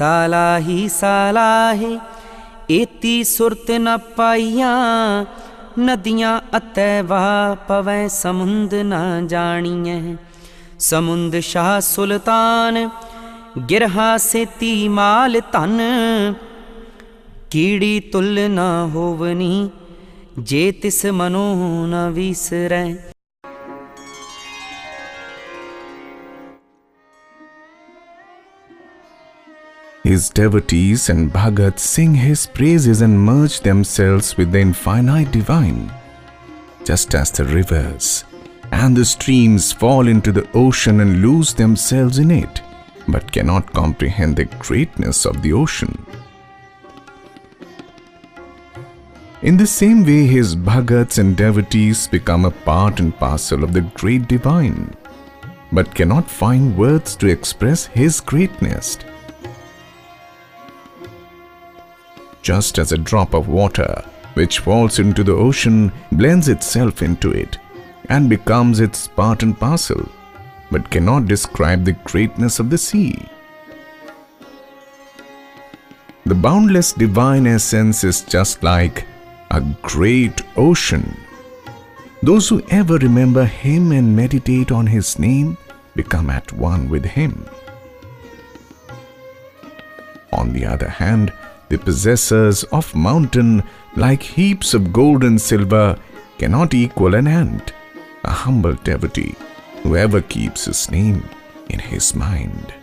ਸਾਲਾਹੀ ਸਾਲਾਹੇ ਏਤੀ ਸੁਰਤ ਨ ਪਾਈਆਂ ਨਦੀਆਂ ਅਤੈ ਵਾ ਪਵੈ ਸਮੁੰਦ ਨ ਜਾਣੀਐ ਸਮੁੰਦ ਸ਼ਾਹ ਸੁਲਤਾਨ ਗਿਰਹਾ ਸੇਤੀ ਮਾਲ ਧਨ ਕੀੜੀ ਤੁਲ ਨ ਹੋਵਨੀ ਜੇ ਤਿਸ ਮਨੋ ਨ ਵਿਸਰੈ His devotees and bhagats sing his praises and merge themselves with the infinite divine, just as the rivers and the streams fall into the ocean and lose themselves in it, but cannot comprehend the greatness of the ocean. In the same way, his bhagats and devotees become a part and parcel of the great divine, but cannot find words to express his greatness. Just as a drop of water which falls into the ocean blends itself into it and becomes its part and parcel, but cannot describe the greatness of the sea. The boundless divine essence is just like a great ocean. Those who ever remember Him and meditate on His name become at one with Him. On the other hand, the possessors of mountain, like heaps of gold and silver, cannot equal an ant, a humble devotee, whoever keeps his name in his mind.